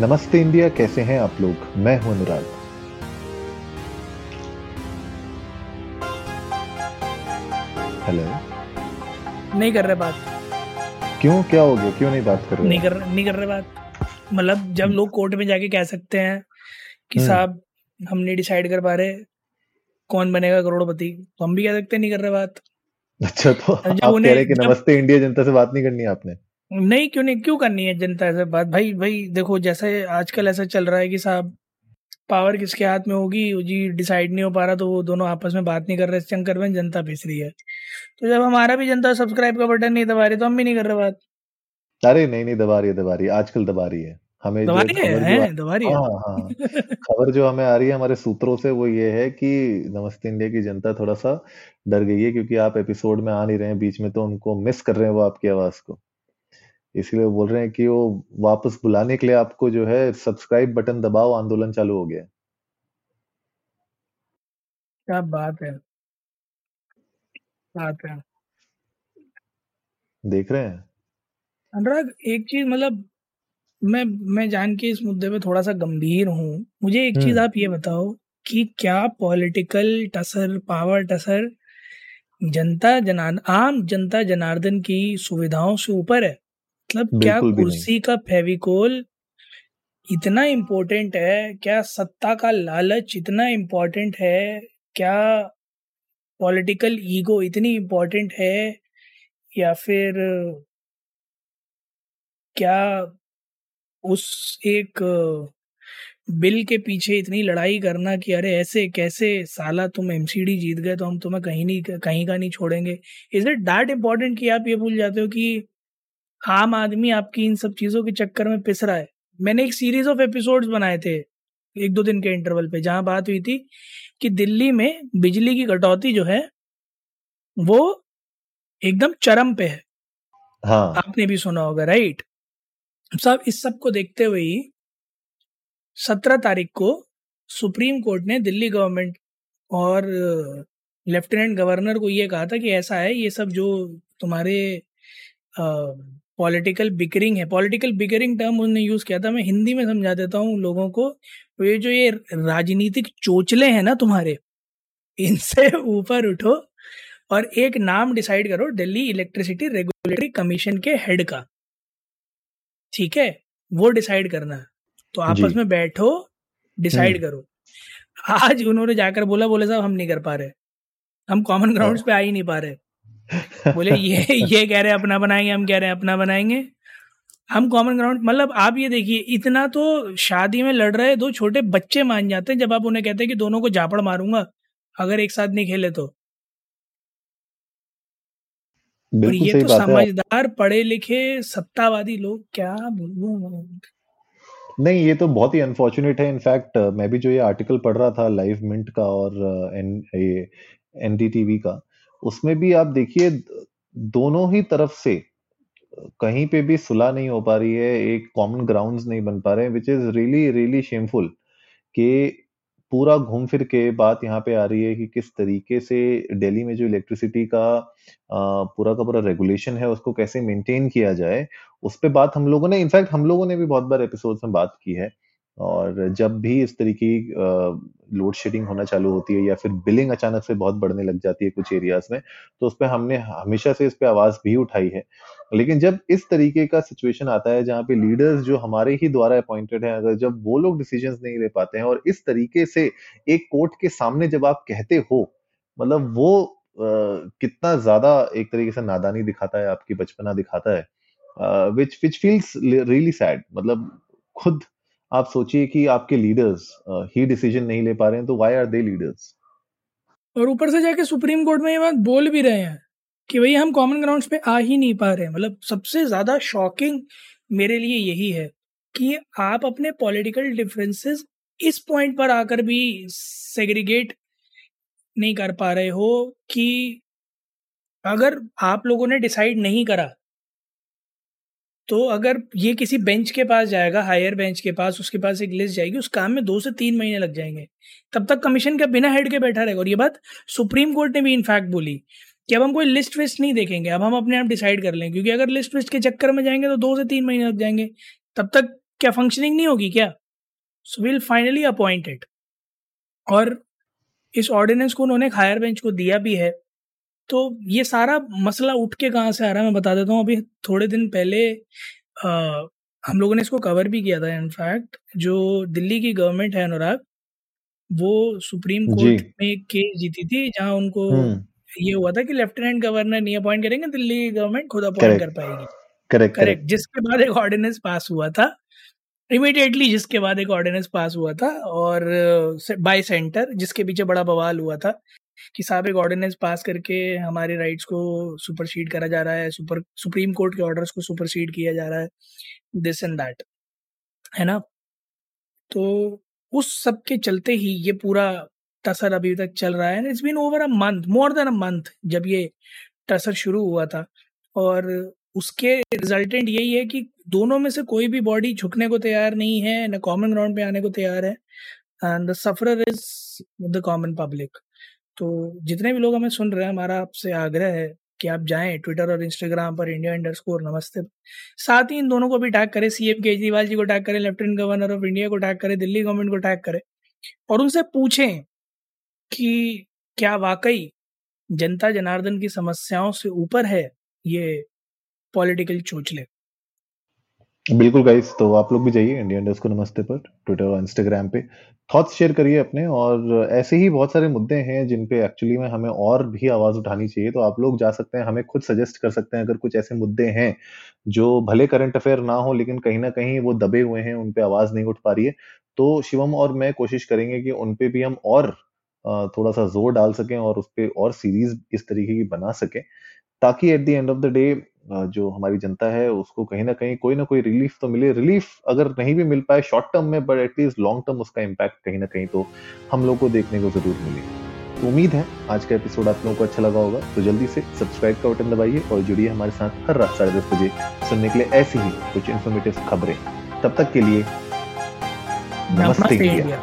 नमस्ते इंडिया कैसे हैं आप लोग? मैं हूँ अनुराग। हेलो नहीं कर रहे बात। क्यों? क्या हो गया? क्यों नहीं बात कर रहे नहीं कर नहीं कर रहे बात। मतलब जब लोग कोर्ट में जाके कह सकते हैं कि हम्म। साहब हम नहीं डिसाइड कर पा रहे कौन बनेगा करोड़पति? तो हम भी कह सकते हैं नहीं कर रहे बात। अच्छा तो आप कह रहे कि नमस्ते इंडिया जनता से बात नहीं करनी आपने? नहीं क्यों नहीं? क्यों करनी है जनता से बात? भाई भाई देखो जैसे आजकल ऐसा चल रहा है कि साहब पावर किसके हाथ में होगी? जी डिसाइड नहीं हो पा रहा तो वो दोनों आपस में बात नहीं कर रहे चंकर में जनता पिस रही है। तो जब हमारा भी जनता सब्सक्राइब का बटन नहीं दबा रही तो हम भी नहीं कर रहे बात। अरे नहीं नहीं दबा रही है दबा रही है। आजकल दबा रही है। हमें दबा रही है खबर जो हैं? दबा रही हाँ। हाँ हाँ। खबर जो हमें आ रही है हमारे सूत्रों से वो ये है कि नमस्ते इंडिया की जनता थोड़ा सा डर गई है क्योंकि आप एपिसोड में आ नहीं रहे हैं बीच में तो उनको मिस कर रहे हैं वो आपकी आवाज़ को। इसलिए बोल रहे हैं कि वो वापस बुलाने के लिए आपको जो है सब्सक्राइब बटन दबाओ आंदोलन चालू हो गया। क्या बात है। बात है। देख रहे हैं। अनुराग एक चीज़ मतलब मैं मैं जान के इस मुद्दे पे थोड़ा सा गंभीर हूँ। मुझे एक चीज़ हम्म। आप ये बताओ कि क्या पॉलिटिकल टसर पावर टसर जनता जनार्दन आम जनता जनार्दन की सुविधाओं से ऊपर है? मतलब क्या कुर्सी का फेविकोल इतना इम्पोर्टेंट है? क्या सत्ता का लालच इतना इम्पोर्टेंट है? क्या पॉलिटिकल ईगो इतनी इम्पोर्टेंट है? या फिर क्या उस एक बिल के पीछे इतनी लड़ाई करना कि अरे ऐसे कैसे साला तुम एमसीडी जीत गए तो हम तुम्हें कहीं नहीं कहीं का नहीं छोड़ेंगे? इज़ इट दैट इम्पोर्टेंट कि आप ये भूल जाते हो कि आम आदमी आपकी इन सब चीज़ों के चक्कर में पिस रहा है। मैंने एक सीरीज़ ऑफ़ एपिसोड्स बनाए थे एक दो दिन के इंटरवल पे जहाँ बात हुई थी कि दिल्ली में बिजली की कटौती जो है वो एकदम चरम पे है। हाँ। आपने भी सुना होगा राइट सब इस सबको देखते हुए ही सत्रह तारीख को सुप्रीम कोर्ट ने दिल्ली गवर्नमेंट और लेफ्टिनेंट गवर्नर को ये कहा था कि ऐसा है ये सब जो तुम्हारे पॉलिटिकल बिकरिंग है। पॉलिटिकल बिकरिंग टर्म उन्होंने यूज़ किया था। मैं हिंदी में समझा देता हूँ लोगों को। तो ये जो ये राजनीतिक चोचले हैं ना तुम्हारे इनसे ऊपर उठो और एक नाम डिसाइड करो दिल्ली इलेक्ट्रिसिटी रेगुलेटरी कमीशन के हेड का। ठीक है? वो डिसाइड करना। है तो आपस में बैठो डिसाइड हम्म। करो। आज उन्होंने जाकर बोला बोले साहब हम नहीं कर पा रहे। हम कॉमन ग्राउंड्स पे आ ही नहीं पा रहे। बोले ये ये कह रहे हैं अपना बनाएँगे हम कह रहे हैं अपना बनाएँगे। हम कॉमन ग्राउंड मतलब आप ये देखिए इतना तो शादी में लड़ रहे दो छोटे बच्चे मान जाते हैं जब आप उन्हें कहते हैं कि दोनों को झापड़ मारूँगा अगर एक साथ नहीं खेले तो। और ये तो समझदार पढ़े लिखे सत्तावादी लोग क्या बोलूँ? नहीं ये तो बहुत ही अनफॉर्चुनेट है। इनफैक्ट मैं भी जो ये आर्टिकल पढ़ रहा था लाइव मिंट का और एन ये एनडीटीवी का उसमें भी आप देखिए, दोनों ही तरफ़ से कहीं पे भी सुलह नहीं हो पा रही है, एक कॉमन ग्राउंड्स नहीं बन पा रहे हैं which is really really shameful कि पूरा घूम फिर के बात यहाँ पे आ रही है कि किस तरीके से दिल्ली में जो इलेक्ट्रिसिटी का पूरा का पूरा रेगुलेशन है, उसको कैसे मेंटेन किया जाए, उस पर बात हम लोगों ने इनफैक्ट हम लोगों ने भी बहुत बार एपिसोड में बात की है। और जब भी इस तरीके की लोड शेडिंग होना चालू होती है या फिर बिलिंग अचानक से बहुत बढ़ने लग जाती है कुछ एरियाज़ में तो उस पर हमने हमेशा से इस पे आवाज़ भी उठाई है। लेकिन जब इस तरीके का सिचुएशन आता है जहाँ पे लीडर्स जो हमारे ही द्वारा अपॉइंटेड हैं अगर जब वो लोग डिसीज़न नहीं ले पाते हैं और इस तरीके से एक कोर्ट के सामने जब आप कहते हो मतलब वो अ, कितना ज़्यादा एक तरीके से नादानी दिखाता है आपकी बचपना दिखाता है which which feels really sad मतलब खुद आप सोचिए कि आपके लीडर्स ही डिसीज़न नहीं ले पा रहे हैं तो वाई आर दे लीडर्स और ऊपर से जाके सुप्रीम कोर्ट में ये बात बोल भी रहे हैं कि भाई हम कॉमन ग्राउंड्स पे आ ही नहीं पा रहे हैं। मतलब सबसे ज़्यादा शॉकिंग मेरे लिए यही है कि आप अपने पॉलिटिकल डिफरेंसेस इस पॉइंट पर आकर भी सेग्रीगेट नहीं कर पा रहे हो कि अगर आप लोगों ने डिसाइड नहीं करा तो अगर ये किसी बेंच के पास जाएगा हायर बेंच के पास, उसके पास एक लिस्ट जाएगी, उस काम में दो से तीन महीने लग जाएँगे। तब तक कमीशन का बिना हेड के बैठा रहेगा। और ये बात सुप्रीम कोर्ट ने भी इनफैक्ट बोली कि अब हम कोई लिस्ट विस्ट नहीं देखेंगे, अब हम अपने आप डिसाइड कर लें क्योंकि अगर लिस्ट विस्ट के चक्कर में जाएँगे तो दो से तीन महीने लग जाएँगे। तब तक क्या फंक्शनिंग नहीं होगी क्या? सो विल फाइनली अपॉइंटेड और इस ऑर्डिनेंस को उन्होंने हायर बेंच को दिया भी है। तो ये सारा मसला उठ के कहाँ से आ रहा है मैं बता देता हूँ। अभी थोड़े दिन पहले आ, हम लोगों ने इसको कवर भी किया था इनफैक्ट जो दिल्ली की गवर्नमेंट है अनुराग वो सुप्रीम कोर्ट में एक केस जीती थी जहाँ उनको ये हुआ था कि लेफ्टिनेंट गवर्नर नहीं अपॉइंट करेंगे दिल्ली की गवर्नमेंट खुद अपॉइंट कर पाएगी। करेक्ट करेक्ट जिसके बाद एक ऑर्डिनेंस पास हुआ था। इमीडिएटली जिसके बाद एक ऑर्डिनेंस पास हुआ था और बाय सेंटर जिसके पीछे बड़ा बवाल हुआ था। कि साहब एक ऑर्डिनेंस पास करके हमारे राइट्स को सुपरसीड करा जा रहा है सुपर सुप्रीम कोर्ट के ऑर्डर्स को सुपरसीड किया जा रहा है दिस एंड दैट है ना? तो उस सब के चलते ही ये पूरा टसर अभी तक चल रहा है it's been over a month more than a month जब ये टसर शुरू हुआ था। और उसके रिजल्टेंट यही है कि दोनों में से कोई भी बॉडी झुकने को तैयार नहीं है, न कॉमन ग्राउंड पे आने को तैयार है and the sufferer is the common public तो जितने भी लोग हमें सुन रहे हैं, हमारा आपसे आग्रह है कि आप जाएँ ट्विटर और इंस्टाग्राम पर इंडिया इंडर स्कोर नमस्ते। साथ ही इन दोनों को भी टैग करें सीएम केजरीवाल जी को टैग करें लेफ्टिनेंट गवर्नर ऑफ़ इंडिया को टैग करें, दिल्ली गवर्नमेंट को टैग करें और उनसे पूछें कि क्या वाकई जनता जनार्दन की समस्याओं से ऊपर है ये पॉलिटिकल चोचले? बिल्कुल गाइस तो आप लोग भी जाइए इंडिया इंडस्ट को नमस्ते पर ट्विटर और इंस्टाग्राम पे। थॉट्स शेयर करिए अपने और ऐसे ही बहुत सारे मुद्दे हैं जिन पे एक्चुअली में हमें और भी आवाज़ उठानी चाहिए तो आप लोग जा सकते हैं, हमें खुद सजेस्ट कर सकते हैं अगर कुछ ऐसे मुद्दे हैं जो भले करंट अफेयर ना हो लेकिन कहीं ना कहीं वो दबे हुए हैं, उन पे आवाज़ नहीं उठ पा रही है तो शिवम और मैं कोशिश करेंगे कि उन पे भी हम और थोड़ा सा ज़ोर डाल सकें और उस पर और सीरीज़ इस तरीके की बना सकें, ताकि at the end of the day जो हमारी जनता है उसको कहीं ना कहीं कोई ना कोई रिलीफ तो मिले। रिलीफ अगर नहीं भी मिल पाए शॉर्ट टर्म में but at least long term उसका इम्पैक्ट कहीं ना कहीं तो हम लोग को देखने को ज़रूर मिले। तो उम्मीद है आज का एपिसोड आप लोगों को अच्छा लगा होगा। तो जल्दी से सब्सक्राइब का बटन दबाइए और जुड़िए हमारे साथ हर रात साढ़े दस बजे सुनने के लिए ऐसी ही कुछ इन्फॉर्मेटिव खबरें। तब तक के लिए नमस्ते, नमस्ते इंडिया।